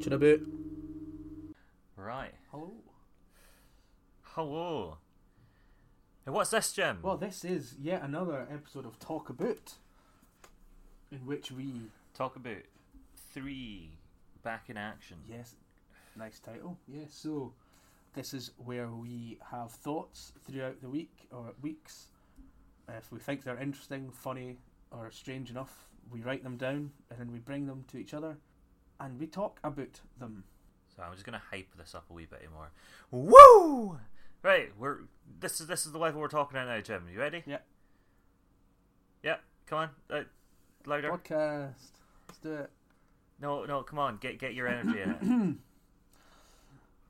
Chin a bit. Right. Hello. Hello. Hey, what's this, Jim? Well, this is yet another episode of Talk About, in which we Talk about three back in action. yes, nice title. Yes, so this is where we have thoughts throughout the week or weeks. If we think they're interesting, funny, or strange enough, we write them down and then we bring them to each other, and we talk about them. So I'm just gonna hype this up a wee bit more. Woo! Right, we're this is this is the level we're talking at now, Jim. You ready? Yeah. Yeah. Come on, uh, louder. Podcast. Let's do it. No, no, come on, get get your energy in it.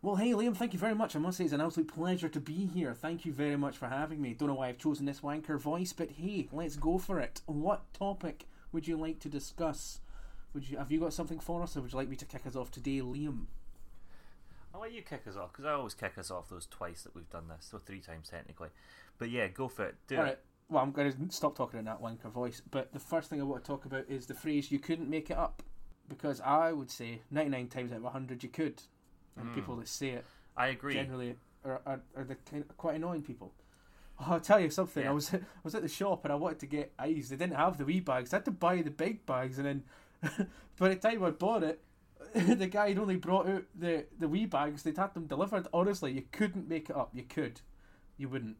Well, hey Liam, thank you very much. I must say it's an absolute pleasure to be here. Thank you very much for having me. Don't know why I've chosen this wanker voice, but hey, let's go for it. What topic would you like to discuss? Would you have you got something for us, or would you like me to kick us off today, Liam? I'll let you kick us off because I always kick us off those twice that we've done this, so three times technically. But yeah, go for it. Do All it. right. Well, I'm going to stop talking in that wanker voice. But the first thing I want to talk about is the phrase "you couldn't make it up," because I would say 99 times out of 100 you could, and Mm. people that say it I agree. generally are, are, are the kind quite annoying people. Oh, I'll tell you something. Yeah. I was I was at the shop and I wanted to get ice. They didn't have the wee bags. I had to buy the big bags, and then by the time I bought it, the guy had only brought out the the wee bags. They'd had them delivered. Honestly, you couldn't make it up. You could, you wouldn't.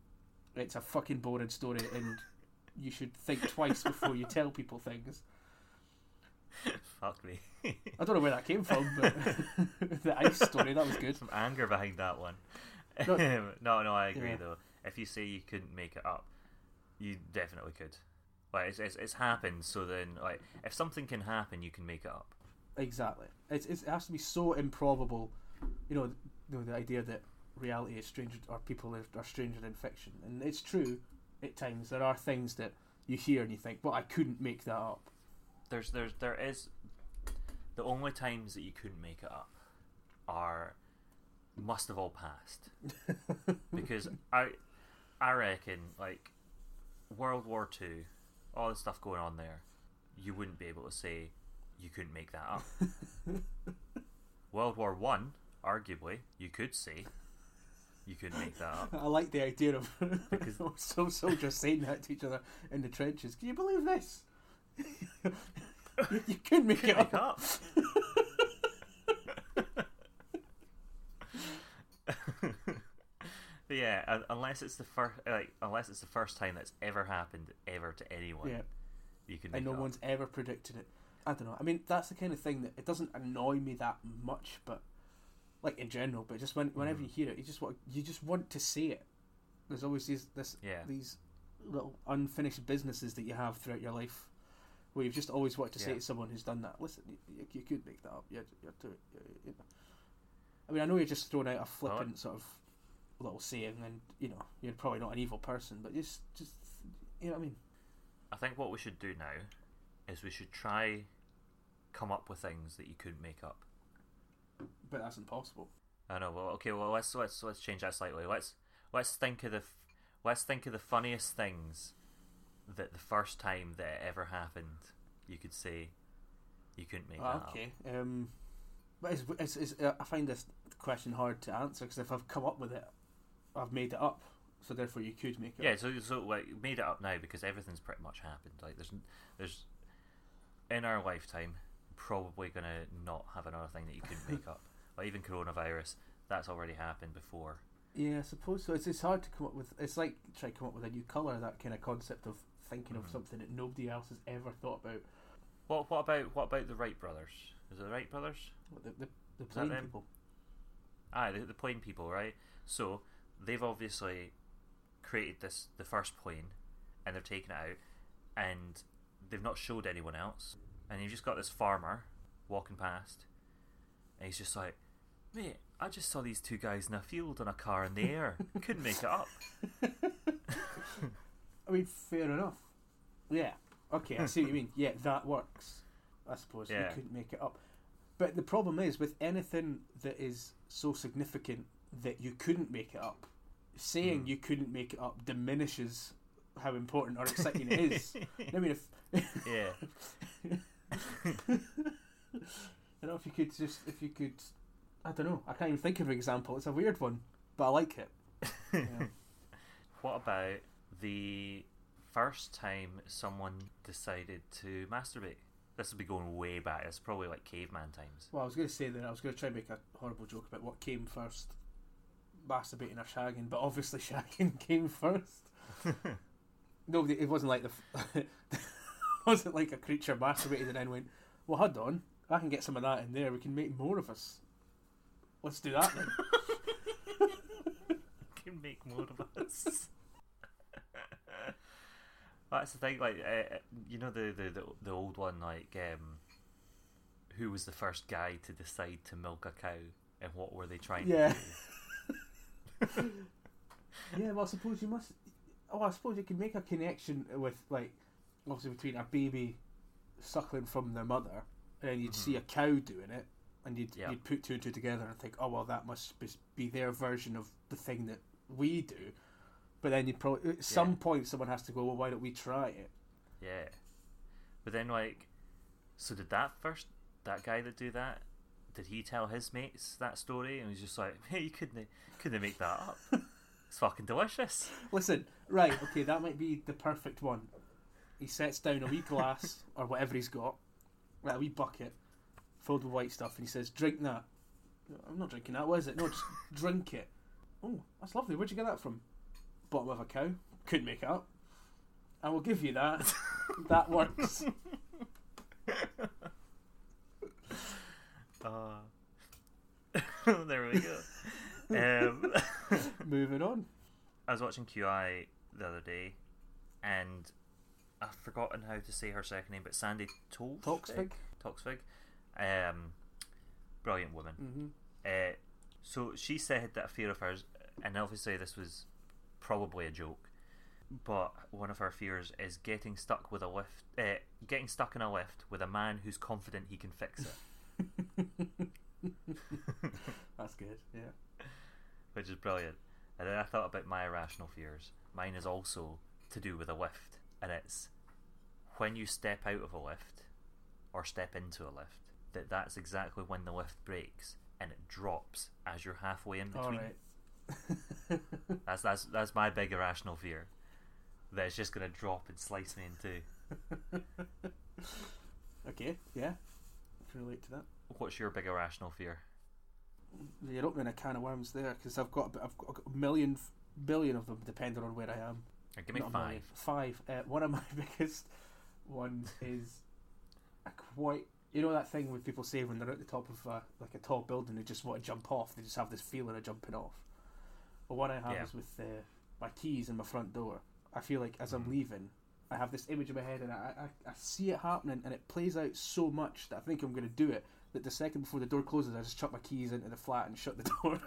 It's a fucking boring story, and you should think twice before you tell people things. Fuck me. I don't know where that came from, but the ice story that was good. Some anger behind that one. No- no, no, I agree Yeah. though. If you say you couldn't make it up, you definitely could. Like it's, it's it's happened, so then like if something can happen, you can make it up. Exactly. It's, it's, it has to be so improbable. You know, you know the idea that reality is stranger or people are, are stranger than fiction, and it's true. At times, there are things that you hear and you think, "Well, I couldn't make that up." There's there's there is the only times that you couldn't make it up are must have all passed because I I reckon like World War Two, all the stuff going on there, you wouldn't be able to say you couldn't make that up. World War One, arguably, you could say you couldn't make that up. I like the idea of Because- some soldiers saying that to each other in the trenches. Can you believe this? you, you couldn't make it Make it up. up. But yeah, unless it's the first, like, unless it's the first time that's ever happened ever to anyone, Yeah. you can. And no one's ever predicted it. I don't know. I mean, that's the kind of thing that it doesn't annoy me that much, but like in general. But just when, whenever Mhm. you hear it, you just want you just want to say it. There's always these this Yeah. these little unfinished businesses that you have throughout your life, where you've just always wanted to say Yeah. to someone who's done that. Listen, you, you, could make that up. You, you, you, you, I mean, I know you're just throwing out a flippant sort of little saying, and you know you're probably not an evil person, but just just you know what I mean. I think what we should do now is we should try come up with things that you couldn't make up. But that's impossible. I know. Well, okay. Well, let's let's let's change that slightly. Let's let's think of the f- let's think of the funniest things that the first time that it ever happened, you could say you couldn't make that Ah, up. okay. Um, but it's, it's, it's, uh, I find this question hard to answer because if I've come up with it, I've made it up. So therefore, you could make it. Yeah, so so like made it up now because everything's pretty much happened. Like there's there's in our lifetime probably gonna not have another thing that you couldn't make up. Like even coronavirus, that's already happened before. Yeah, I suppose so. It's, it's hard to come up with. It's like try to come up with a new color. That kind of concept of thinking of Mhm. something that nobody else has ever thought about. What what about what about the Wright brothers? Is it the Wright brothers? What The the, the plane people. Ah, the, the plane people, right? So they've obviously created this the first plane, and they've taken it out, and they've not showed anyone else. And you've just got this farmer walking past, and he's just like, "Mate, I just saw these two guys in a field on a car in the air. Couldn't make it up." I mean, fair enough. Yeah. Okay, I see what you mean. Yeah, that works. I suppose Yeah. you couldn't make it up. But the problem is with anything that is so significant that you couldn't make it up. Saying Hmm. you couldn't make it up diminishes how important or exciting it is. I mean, if yeah. you know, if you could could just, if you could, I don't know. I can't even think of an example. It's a weird one, but I like it. Yeah. What about the first time someone decided to masturbate? This would be going way back. It's probably like caveman times. Well, I was going to say that I was going to try and make a horrible joke about what came first, masturbating or shagging, but obviously shagging came first. No, it wasn't like the. wasn't like a creature masturbated and then went, "Well, hold on, I can get some of that in there. We can make more of us. Let's do that then." can make more of us. That's the thing, like uh, you know the, the the the old one, like um, who was the first guy to decide to milk a cow, and what were they trying Yeah. to do? Yeah, well, I suppose you must. Oh, I suppose you can make a connection with like, obviously between a baby suckling from their mother, and then you'd see mm-hmm. a cow doing it, and you'd Yeah. you'd put two and two together and think, oh well, that must be, their version of the thing that we do. But then you'd probably at some Yeah. point someone has to go, well, why don't we try it? Yeah, but then like, so did that first that guy that do that? Did he tell his mates that story? And he's just like, "Hey, you couldn't couldn't make that up. it's fucking delicious." Listen, right, okay, that might be the perfect one. He sets down a wee glass or whatever he's got, like a wee bucket filled with white stuff, and he says, "Drink that." I'm not drinking that. What is it? No, just drink it. Oh, that's lovely. Where'd you get that from? Bottom of a cow. Couldn't make it up. I will give you that. that works. Uh, there we go. um, Moving on. I was watching QI the other day, and I've forgotten how to say her second name, but Sandi Tolsvig. Toksvig. Toksvig. Um, brilliant woman. hmm Uh, so she said that a fear of hers, and obviously this was probably a joke, but one of her fears is getting stuck with a lift, uh, getting stuck in a lift with a man who's confident he can fix it, That's good. Yeah. which is brilliant. And then I thought about my irrational fears. Mine is also to do with a lift, and it's when you step out of a lift or step into a lift, that that's exactly when the lift breaks and it drops as you're halfway in between. right. That's that's that's my big irrational fear. That it's just gonna drop and slice me in two. okay. Yeah. Can relate to that. What's your big irrational fear? You're opening a can of worms there because I've got I've got a million billion of them depending on where I am. Give me Not a five. Uh, one of my biggest ones is a quite. You know that thing when people say when they're at the top of uh, like a tall building, they just want to jump off. They just have this feeling of jumping off. Well, one I have Yeah. is with uh, my keys in my front door. I feel like as I'm Mhm. leaving, I have this image in my head, and I, I, I see it happening, and it plays out so much that I think I'm going to do it. That the second before the door closes, I just chuck my keys into the flat and shut the door.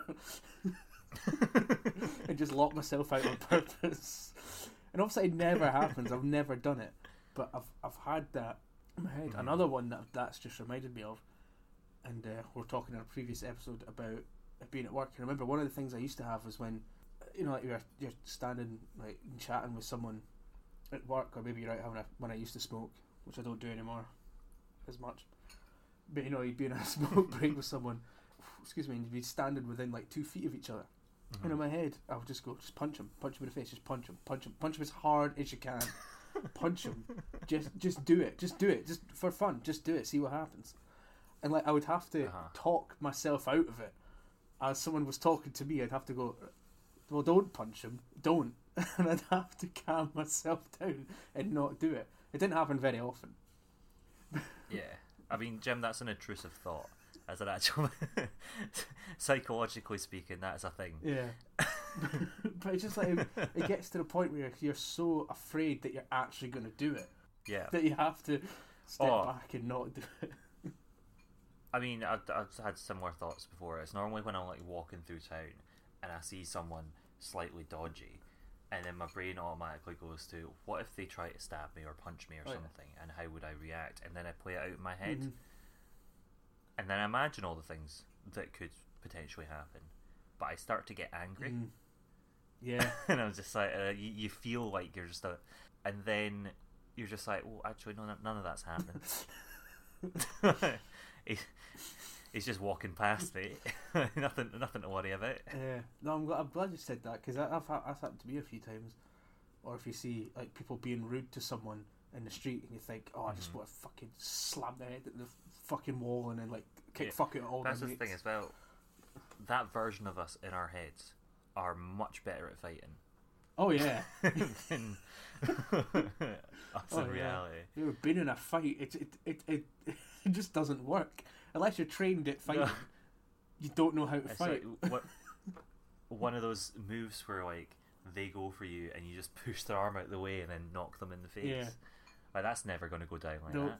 and just lock myself out on purpose. And obviously, it never happens. I've never done it, but I've I've had that in my head. Mhm. Another one that that's just reminded me of, and uh, we are talking in a previous episode about being at work. And remember, one of the things I used to have was when, you know, like you're you're standing like and chatting with someone at work, or maybe you're out having a when I used to smoke, which I don't do anymore as much. But you know, you'd be in a smoke break with someone. Excuse me, and you'd be standing within like two feet of each other. Mhm. And in my head, I would just go, just punch him, punch him in the face, just punch him, punch him, punch him as hard as you can, punch him, just just do it, just do it, just for fun, just do it, see what happens. And like I would have to Uh-huh. talk myself out of it. As someone was talking to me, I'd have to go, well, don't punch him, don't, and I'd have to calm myself down and not do it. It didn't happen very often. Yeah, I mean, Jim, that's an intrusive thought. As an actual, psychologically speaking, that is a thing. Yeah. but it's just like it gets to the point where you're so afraid that you're actually going to do it Yeah, that you have to step Oh. back and not do it. I mean, I've, I've had similar thoughts before. It's normally when I'm like walking through town and I see someone slightly dodgy, and then my brain automatically goes to, what if they try to stab me or punch me or yeah. something, and how would I react? And then I play it out in my head, Mhm. and then I imagine all the things that could potentially happen, but I start to get angry. Mm. Yeah. and i'm just like, uh, you, you feel like you're just a, and then you're just like, well, actually, none, none of that's happening. he, He's just walking past me. nothing, nothing to worry about. Yeah, no, I'm glad, I'm glad you said that because I've that's happened to me a few times. Or if you see like people being rude to someone in the street and you think, oh, I just Mhm. want to fucking slam their head at the fucking wall and then like kick Yeah, fuck it all. That's the thing as well. That version of us in our heads are much better at fighting Oh yeah, Oh, in yeah. reality. You've been in a fight? It it it it, it just doesn't work unless you're trained at fighting. You don't know how to It's fight. like what, one of those moves where like they go for you and you just push their arm out of the way and then knock them in the face. Yeah. Like that's never going to go down like No. that.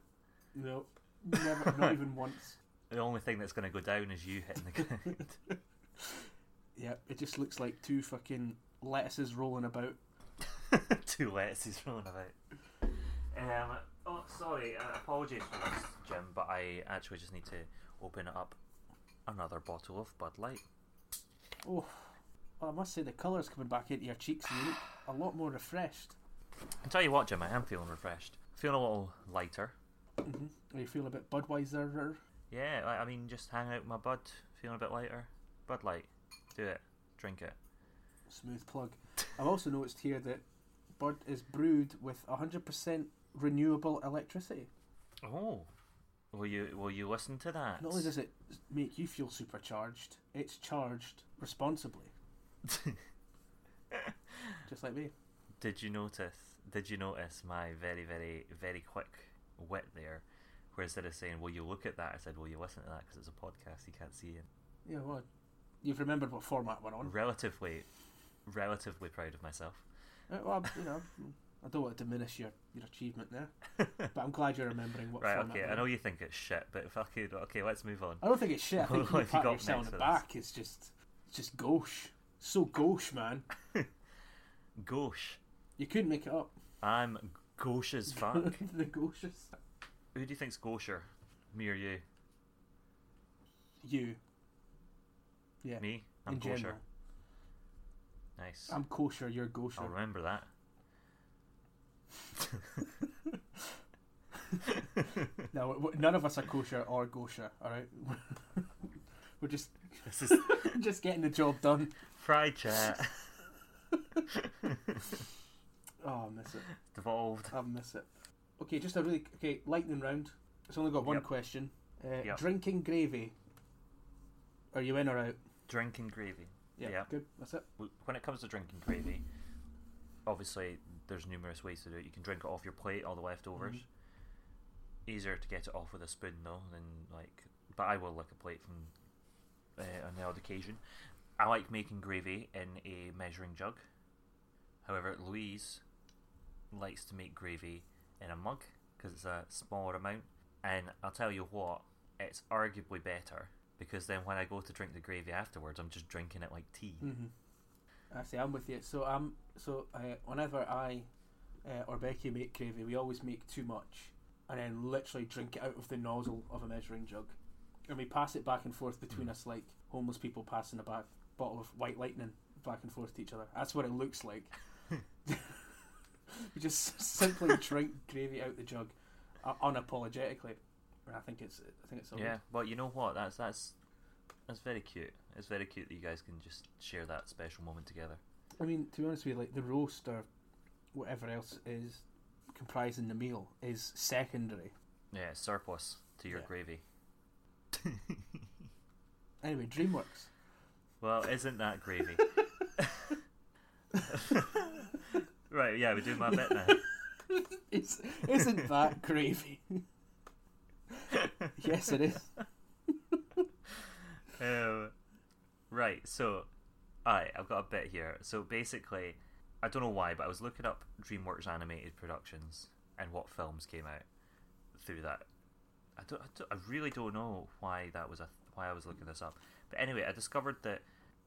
No, never, not even once. The only thing that's going to go down is you hitting the ground. Yeah, it just looks like two fucking lettuces rolling about. Two lettuces rolling about. Um, oh, sorry. Uh, apologies for this, Jim, but I actually just need to open up another bottle of Bud Light. Oh, well, I must say the colour's coming back into your cheeks and you look a lot more refreshed. I tell you what, Jim, I am feeling refreshed. Feeling a little lighter. hmm Are you feeling a bit Budweiser? Yeah, I, I mean, just hang out with my bud, feeling a bit lighter. Bud Light, do it, drink it. Smooth plug. I've also noticed here that Bud is brewed with 100% renewable electricity. Oh, will you will you listen to that? Not only does it make you feel supercharged, it's charged responsibly, just like me. Did you notice? Did you notice my very, very, very quick wit there? Where instead of saying, "Will you look at that?" I said, "Will you listen to that?" Because it's a podcast, you can't see it. Yeah, well, you've remembered what format we're on. Relatively, relatively proud of myself. Uh, well, you know, I don't want to diminish your, your achievement there, but I'm glad you're remembering what right? Okay, I know you think it's shit, but fucking okay. Let's move on. I don't think it's shit. I think you have you pat got yourself on the back. It's just, it's just gauche. So gauche, man. Gauche. You couldn't make it up. I'm gauche as fuck. the gauches. Who do you think's gaucher? Me or you? You. Yeah. Me? I'm in kosher. general. Nice. I'm kosher. You're kosher. I'll remember that. No, none of us are kosher or gosher. All right. We're just this is just getting the job done. fried chat. Oh, I miss it. Devolved. I miss it. Okay, just a really okay lightning round. It's only got one Yep. question. Uh, Yep. Drinking gravy. Are you in or out? Drinking gravy. Yeah, Yeah. good. That's it. When it comes to drinking gravy, obviously there's numerous ways to do it. You can drink it off your plate, all the leftovers. Mhm. Easier to get it off with a spoon though than like. But I will lick a plate from uh, on the odd occasion. I like making gravy in a measuring jug. However, Louise likes to make gravy in a mug because it's a smaller amount. And I'll tell you what, it's arguably better because then when I go to drink the gravy afterwards, I'm just drinking it like tea. Mm-hmm. I say I'm with you. So I'm so uh, whenever I uh, or Becky make gravy, we always make too much and then literally drink it out of the nozzle of a measuring jug, and we pass it back and forth between Mm. us like homeless people passing a back bottle of white lightning back and forth to each other. That's what it looks like. we just simply drink gravy out the jug uh, unapologetically. And I think it's I think it's Yeah, well, you know what? That's that's that's very cute. It's very cute that you guys can just share that special moment together. I mean, to be honest with you, like the roast or whatever else is comprising the meal is secondary. Yeah, surplus to your Yeah. gravy. Anyway, DreamWorks. Well, isn't that gravy? right, yeah, we do my bit now. It's, isn't that gravy? yes, it is. Um, right, so, alright, I've got a bit here. So basically, I don't know why, but I was looking up DreamWorks animated productions and what films came out through that. I don't, I, don't, I really don't know why that was a why I was looking this up. But anyway, I discovered that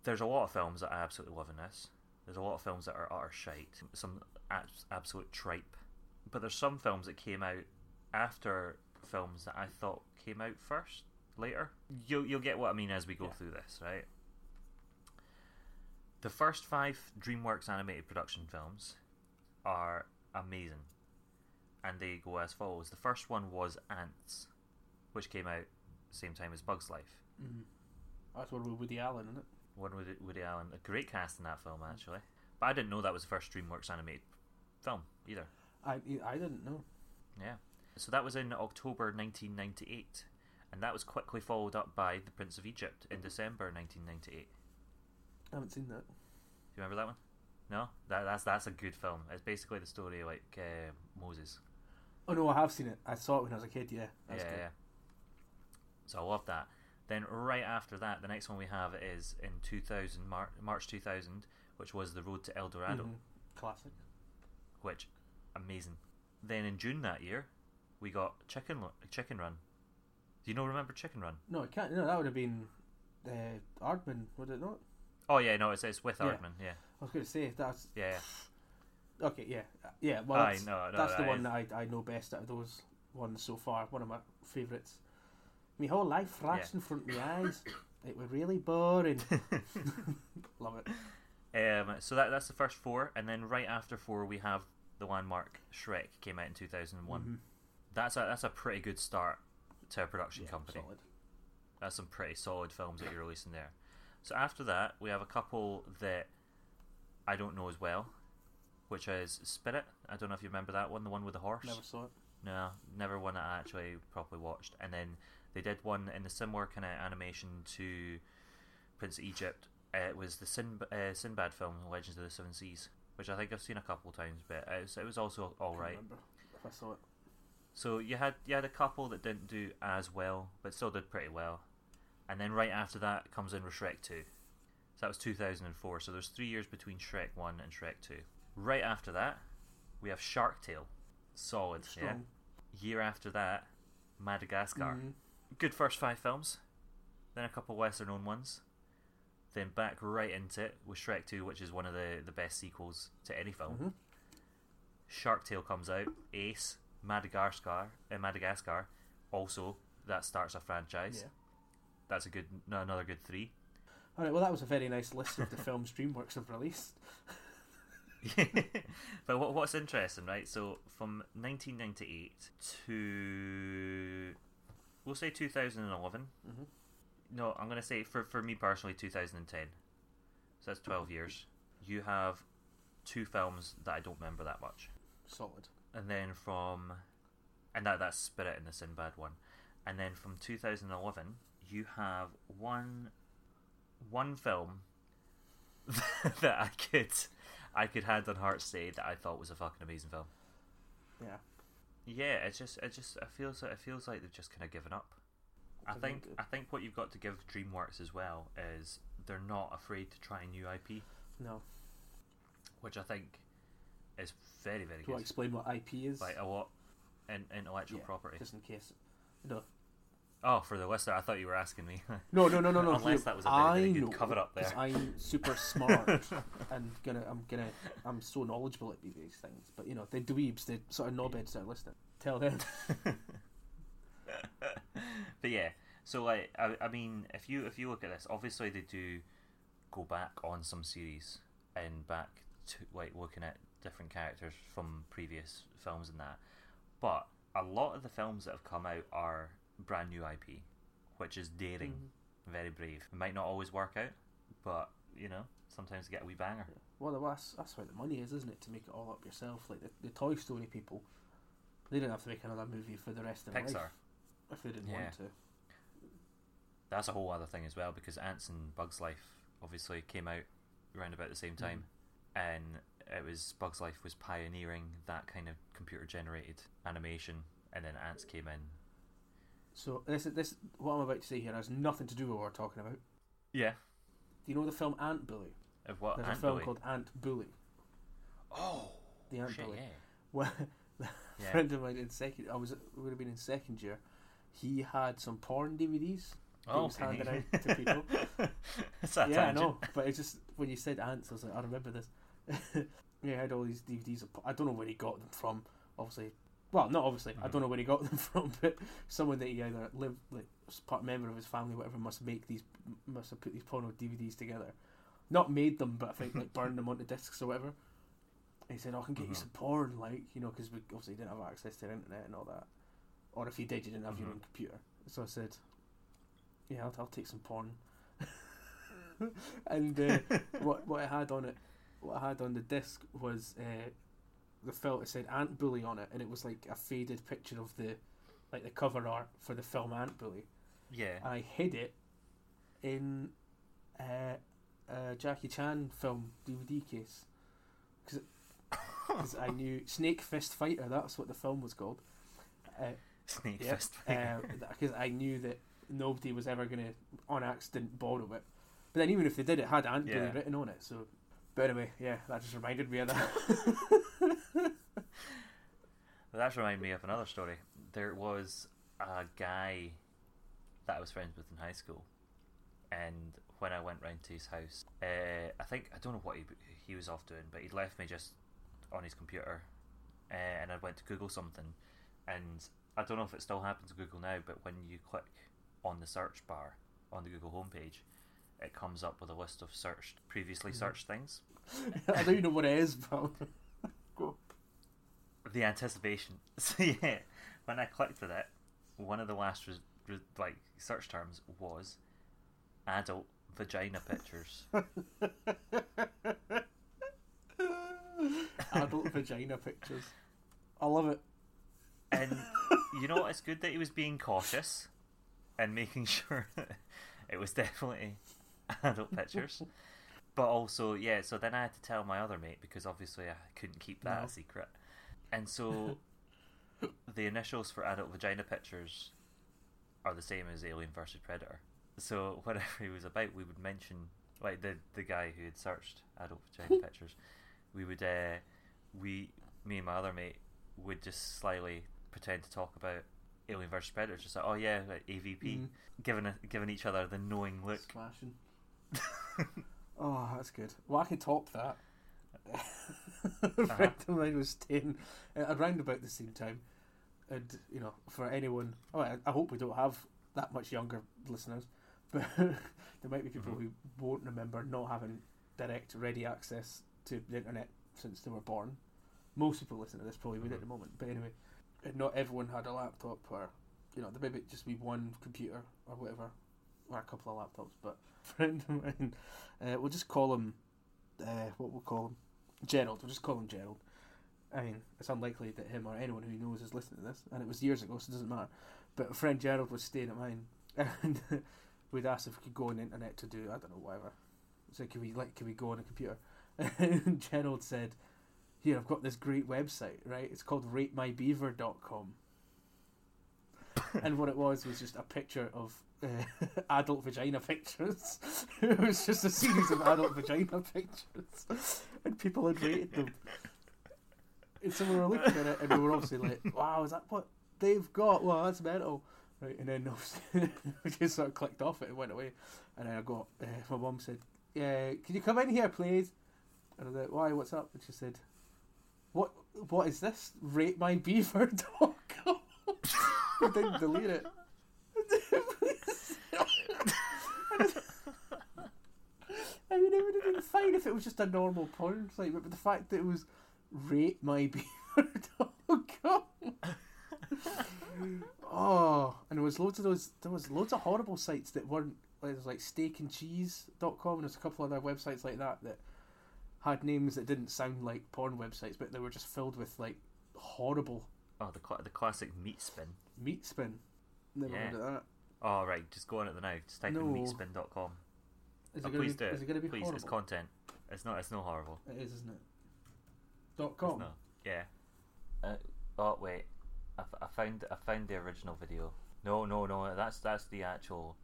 there's a lot of films that I absolutely love in this. There's a lot of films that are utter shite, some absolute tripe. But there's some films that came out after films that I thought came out first, later. You'll you'll get what I mean as we go Yeah. through this, right? The first five DreamWorks animated production films are amazing, and they go as follows. The first one was Antz, which came out same time as Bugs Life. Mm. That's one with Woody Allen, isn't it? One with Woody Allen. A great cast in that film, actually. But I didn't know that was the first DreamWorks animated film either. I I didn't know. Yeah. So that was in October 1998, and that was quickly followed up by The Prince of Egypt in December 1998. I haven't seen that. Do you remember that one? No, that, that's that's a good film. It's basically the story of, like uh, Moses. Oh no, I have seen it. I saw it when I was a kid. Yeah, that's yeah, good. yeah. So I love that. Then right after that, the next one we have is in 2000 Mar- March 2000, which was The Road to El Dorado, Mhm. Classic. which amazing. Then in June that year, we got Chicken Lo- Chicken Run. Do you know remember Chicken Run? No, it can't. No, that would have been uh, Aardman, would it not? Oh yeah, no, it's it's with Yeah. Aardman. Yeah, I was going to say that's yeah, yeah. okay. Yeah, yeah. Well, Aye, that's, no, no, that's the that one that I, I know best out of those ones so far. One of my favourites. My whole life flashed in front of my eyes. It was really boring. Love it. Um, so that that's the first four, and then right after four we have the landmark Shrek came out in 2001. Mhm. That's a that's a pretty good start to a production Yeah, company. solid. That's some pretty solid films that you're releasing there. So after that, we have a couple that I don't know as well, which is Spirit. I don't know if you remember that one, the one with the horse. Never saw it. No, never one that I actually properly watched. And then they did one in the similar kind of animation to Prince of Egypt. Uh, it was the Sin- uh, Sinbad film, Legends of the Seven Seas, which I think I've seen a couple of times, but it was, it was also all right. Can't remember if I saw it. So you had you had a couple that didn't do as well, but still did pretty well. And then right after that comes in with Shrek 2. So that was 2004. So there's three years between Shrek 1 and Shrek 2. Right after that, we have Shark Tale. Solid, yeah. Strong. Year after that, Madagascar. Mhm. Good first five films. Then a couple lesser known ones. Then back right into it with Shrek 2, which is one of the, the best sequels to any film. Mhm. Shark Tale comes out, Ace, Madagascar, uh, Madagascar. Also, that starts a franchise. Yeah. That's a good, no, another good three. All right. Well, that was a very nice list of the films DreamWorks have released. but what, what's interesting, right? So from 1998 to we'll say 2011. Mhm. No, I'm gonna say for for me personally 2010. So that's 12 years. You have two films that I don't remember that much. Solid. And then from and that that's Spirit in the Sinbad one, and then from 2011 you have one one film that I could I could hand on heart say that I thought was a fucking amazing film. Yeah. Yeah, it's just it just it feels it feels like they've just kind of given up. I think. I think what you've got to give DreamWorks as well is they're not afraid to try a new IP, No. which I think is very very Do I good. explain what IP is? Like a lot in intellectual Yeah, property. Just in case. No. Oh, for the listener, I thought you were asking me. No, no, no, no, no. Unless that was a very, I very good know, cover up 'cause there. I'm super smart and gonna, I'm gonna, I'm so knowledgeable at these things. But you know, the dweebs, the sort of knobheads that are listening, tell them. but yeah, so like I, I mean, if you if you look at this, obviously they do go back on some series and back to like looking at different characters from previous films and that. But a lot of the films that have come out are brand new IP, which is daring, Mhm. very brave. It might not always work out, but you know, sometimes you get a wee banger. Well, that's that's where the money is, isn't it? To make it all up yourself, like the, the Toy Story people, they didn't have to make another movie for the rest of their Pixar. life if they didn't Yeah. want to. that's a whole other thing as well because Antz and Bugs Life obviously came out around about the same time, and it was Bugs Life was pioneering that kind of computer generated animation, and then Antz came in. So this this what I'm about to say here has nothing to do with what we're talking about. Yeah. Do you know the film Ant Bully? Of what? There's Ant a film Bully? called Ant Bully. Oh, The Ant shit, Bully. yeah. Well, a Yeah. friend of mine in second, I was would have been in second year. He had some porn DVDs. that he Oh, was handing out to people. Yeah, I know, but it's just when you said ants, I was like, I remember this. yeah, I had all these DVDs. I don't know where he got them from. Obviously, well, not obviously. I Mhm. don't know where he got them from, but someone that he either lived, like, was part member of his family, whatever, must make these, must have put these porno DVDs together. Not made them, but I think like burned them onto discs or whatever. And he said, oh, "I can get you Mhm. some porn, like you know, because we obviously didn't have access to the internet and all that. Or if you did, you didn't have your Mhm. own computer." So I said, yeah, I'll, I'll take some porn. and uh, what what I had on it, what I had on the disc was uh, the film. It said Ant Bully on it, and it was like a faded picture of the like the cover art for the film Ant Bully. Yeah. I hid it in uh, a Jackie Chan film DVD case because I knew Snake Fist Fighter. That's what the film was called. Uh, Snake Yep. fist. Fighter. Because I knew that nobody was ever going to, on accident, borrow it. But then, even if they did, it had Ant Bully written on it. So, but anyway, yeah, that just reminded me of that. That's reminded me of another story. There was a guy that I was friends with in high school, and when I went round to his house, uh, I think I don't know what he he was off doing, but he'd left me just on his computer, uh, and I went to Google something, and I don't know if it still happens to Google now, but when you click on the search bar on the Google homepage, it comes up with a list of searched previously Mhm. searched things. I don't even know what it is, but go. the anticipation. So yeah, when I clicked with it, one of the last res- res- like search terms was adult vagina pictures. Adult vagina pictures. I love it. And you know what? It's good that he was being cautious and making sure that it was definitely adult pictures. But also, yeah, so then I had to tell my other mate because obviously I couldn't keep that No. a secret. And so the initials for adult vagina pictures are the same as Alien versus Predator. So whatever he was about, we would mention like the the guy who had searched adult vagina pictures. We would uh, we me and my other mate would just slyly pretend to talk about Alien versus Predator, just like oh yeah, like AVP, Mm. giving a, giving each other the knowing look. Smashing. Oh, that's good. Well, I can top that. a friend of mine was staying uh, around about the same time, and you know, for anyone, oh, I, I hope we don't have that much younger listeners, but there might be people Mhm. who won't remember not having direct, ready access to the internet since they were born. Most people listening to this probably would at Mhm. the moment, but anyway, and not everyone had a laptop or, you know, there may be just be one computer or whatever, or a couple of laptops. But friend of mine, uh, we'll just call him, uh, what we'll call him, Gerald. We'll just call him Gerald. I mean, it's unlikely that him or anyone who he knows is listening to this, and it was years ago, so it doesn't matter. But a friend Gerald was staying at mine, and we'd asked if we could go on the internet to do I don't know whatever. So can we like can we go on a computer? And Gerald said, "Here, I've got this great website, right? It's called RateMyBeaver.com." and what it was was just a picture of uh, adult vagina pictures. it was just a series of adult vagina pictures, and people had rated them. And so we were looking at it, and we were obviously like, "Wow, is that what they've got? Well, that's mental." Right, and then we just sort of clicked off it and went away. And then I got uh, my mum said, "Yeah, can you come in here, please?" And I was like, "Why? What's up?" And she said, "What? What is this? Rate my beaver I didn't delete it. I mean, it would have been fine if it was just a normal porn site, but the fact that it was RateMyBeaver.com. oh, and there was loads of those. There was loads of horrible sites that weren't. Like, there was like steakandcheese.com, and there's a couple other websites like that that had names that didn't sound like porn websites, but they were just filled with like horrible Oh, the the classic meat spin. Meat spin. Never Yeah. heard of that. Oh right, just go on at the now. Just type No. in meatspin.com. Is Oh, it gonna please be, do Is it going to be Please, horrible? it's content. It's not. It's no horrible. It is, isn't it? Dot It's com. Yeah. Uh, oh wait, I, f- I found I found the original video. No, no, no. That's that's the actual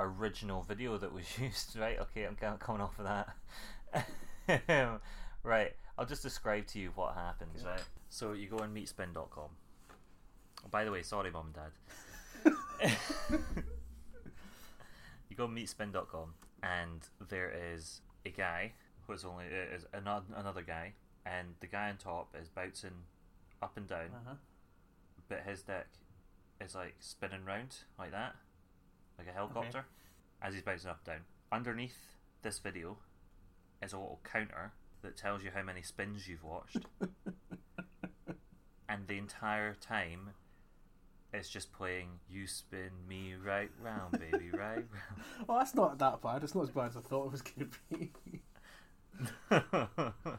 original video that was used. Right. Okay, I'm kind coming off of that. right. I'll just describe to you what happens. Okay. Right. So you go on meatspin.com. By the way, sorry, mom and dad. you go on meatspin.com and there is a guy who's only is another another guy and the guy on top is bouncing up and down Uh-huh. but his deck is like spinning round like that like a helicopter as he's bouncing up and down underneath this video is a little counter that tells you how many spins you've watched and the entire time it's just playing "You Spin Me Right Round, Baby, Right round. Oh, that's not that bad. It's not as bad as I thought it was going to be.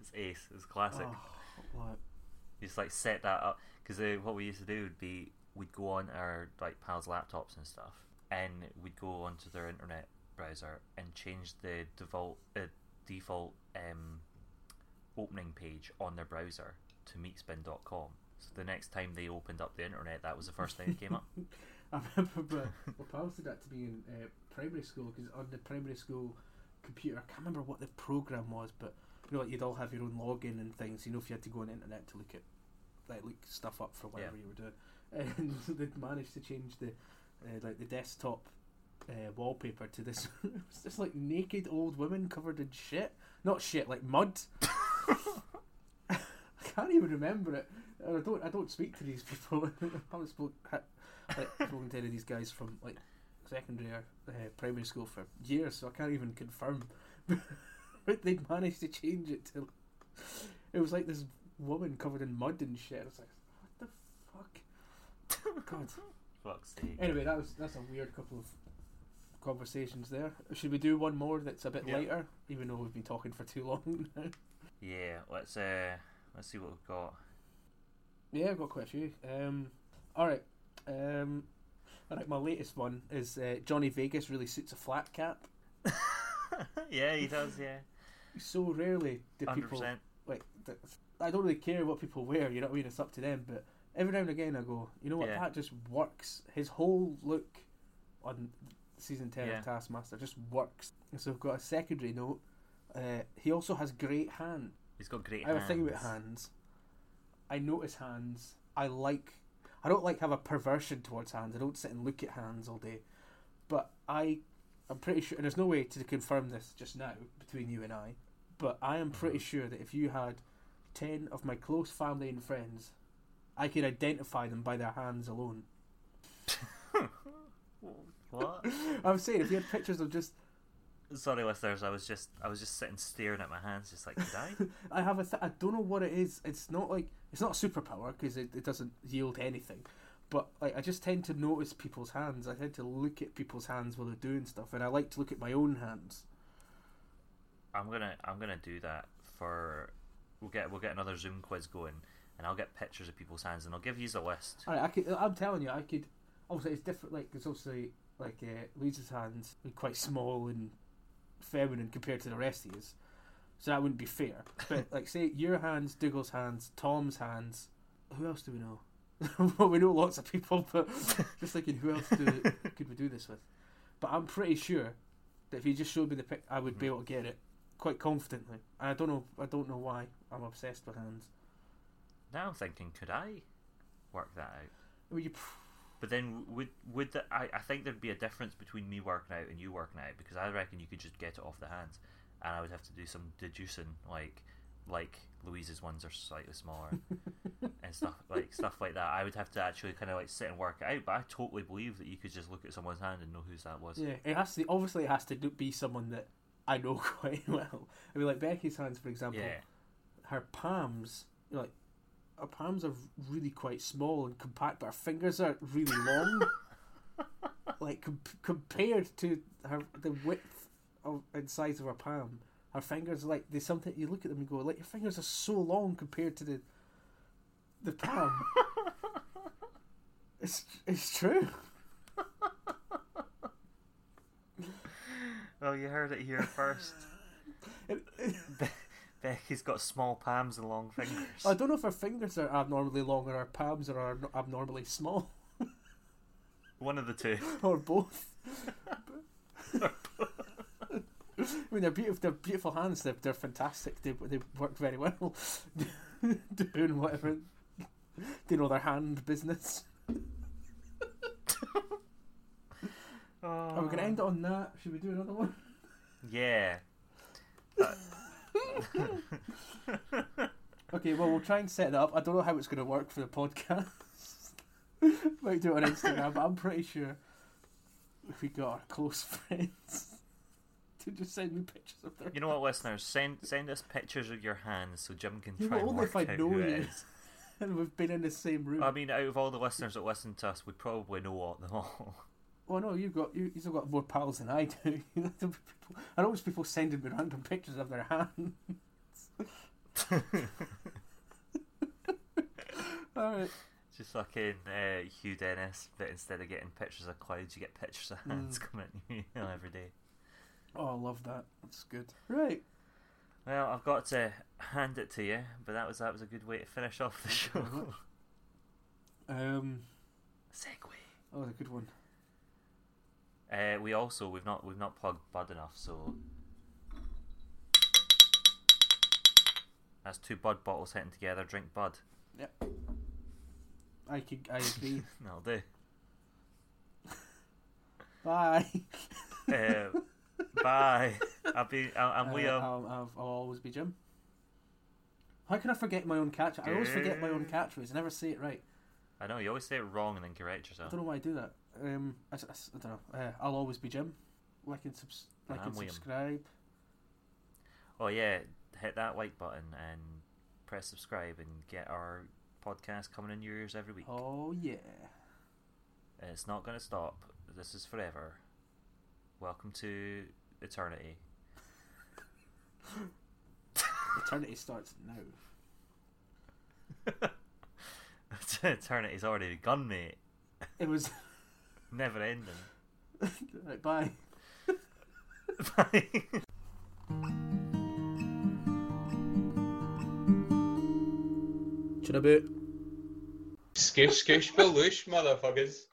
It's ace. It's classic. Oh, what? You just like set that up because uh, what we used to do would be we'd go on our like pals' laptops and stuff, and we'd go onto their internet browser and change the default uh, default um, opening page on their browser to meatspin.com. So the next time they opened up the internet, that was the first thing that came up. I remember my, my pals did that to me in uh, primary school because on the primary school computer, I can't remember what the program was, but you know, like you'd all have your own login and things. You know, if you had to go on the internet to look at like look stuff up for whatever Yeah. you were doing, and they'd managed to change the uh, like the desktop uh, wallpaper to this. it was just like naked old women covered in shit, not shit like mud. I can't even remember it. I don't. I don't speak to these people. I haven't spoke, like, spoken to any of these guys from like secondary or uh, primary school for years, so I can't even confirm. but they managed to change it to. It was like this woman covered in mud and shit. I was like, what the fuck? God. Fuck's sake. Anyway, that was that's a weird couple of conversations there. Should we do one more that's a bit Yeah. lighter, even though we've been talking for too long now? Yeah, let's uh, let's see what we've got. Yeah, I've got quite a few. Um, all right. Um, all right. My latest one is uh, Johnny Vegas really suits a flat cap. yeah, he does. Yeah, So rarely do hundred people like. I don't really care what people wear. You know what I mean? It's up to them. But every now and again, I go, you know what? Yeah. That just works. His whole look on season ten Yeah. of Taskmaster just works. And so I've got a secondary note. Uh, he also has great hand. He's got great I have hands. a thing about hands. I notice hands. I like. I don't like have a perversion towards hands. I don't sit and look at hands all day. But I, I'm pretty sure, and there's no way to confirm this just now between you and I. But I am pretty mm-hmm. sure that if you had ten of my close family and friends, I could identify them by their hands alone. What? I'm saying if you had pictures of just, Sorry, listeners. I was just I was just sitting staring at my hands, just like did I? I have a, th- I don't know what it is. It's not like it's not a superpower because it, it doesn't yield anything. But like I just tend to notice people's hands. I tend to look at people's hands while they're doing stuff, and I like to look at my own hands. I'm gonna I'm gonna do that for. We'll get we'll get another Zoom quiz going, and I'll get pictures of people's hands, and I'll give you a list. All right, I could. I'm telling you, I could. Obviously, it's different. Like, it's obviously like uh, Lisa's hands are quite small and feminine compared to the rest of us, so that wouldn't be fair. But like, say your hands, Dougal's hands, Tom's hands. Who else do we know? well, we know lots of people, but just thinking, who else do, could we do this with? But I'm pretty sure that if you just showed me the pic, I would be Mhm. able to get it quite confidently. And I don't know. I don't know why. I'm obsessed with hands. Now I'm thinking, could I work that out? Well, you, But then would would the, I I think there'd be a difference between me working out and you working out because I reckon you could just get it off the hands, and I would have to do some deducing like like Louise's ones are slightly smaller and stuff like stuff like that. I would have to actually kind of like sit and work it out. But I totally believe that you could just look at someone's hand and know whose that was. Yeah, it has to. Obviously, it has to be someone that I know quite well. I mean, like Becky's hands, for example. Yeah. Her palms, like her palms are really quite small and compact, but her fingers are really long. like com- compared to her, the width of and size of her palm, her fingers like there's something you look at them and go, like your fingers are so long compared to the the palm. it's it's true. Well, you heard it here first. It- it- Becky's got small palms and long fingers. I don't know if her fingers are abnormally long or her palms are abnormally small, One of the two. or both. I mean, they're beautiful. They're beautiful hands. They're, they're fantastic. They they work very well, doing whatever, doing all their hand business. Are we gonna end it on that? Should we do another one? Yeah. Okay, well we'll try and set it up. I don't know how it's gonna work for the podcast. Might do it on Instagram, but I'm pretty sure if we got our close friends to just send me pictures of their You know what, listeners? Send send us pictures of your hands so Jim can Yeah, try and work I out know who it you. is. and we've been in the same room. I mean, out of all the listeners that listen to us, we probably know all them all. Oh no, you've got you, you've still got more pals than I do. I know there's people sending me random pictures of their hands. all right. Just fucking uh, Hugh Dennis, but instead of getting pictures of clouds, you get pictures of hands coming at you know, every day. Oh, I love that. That's good. Right. Well, I've got to hand it to you, but that was that was a good way to finish off the show. Um, Segue. Oh, a good one. Uh, we also we've not we've not plugged Bud enough, so that's two Bud bottles hitting together. Drink Bud. Yep. I could, I agree. That'll do. Bye. Uh, bye. I'll be. I- I'm Uh, Liam. I'll, I'll, I'll always be Jim. How can I forget my own catch? I always forget my own catchphrase. I never say it right. I know you always say it wrong and then correct yourself. I don't know why I do that. Um, I, I I don't know. Uh, I'll always be Jim. Like and, subs- like I'm and subscribe. Oh yeah, hit that like button and press subscribe and get our podcast coming in your ears every week. Oh yeah. It's not going to stop. This is forever. Welcome to eternity. Eternity starts now. Eternity's already begun, mate. It was. Never ending. right, bye. Bye. Should I boot? Skoosh, skoosh, baloosh, motherfuckers.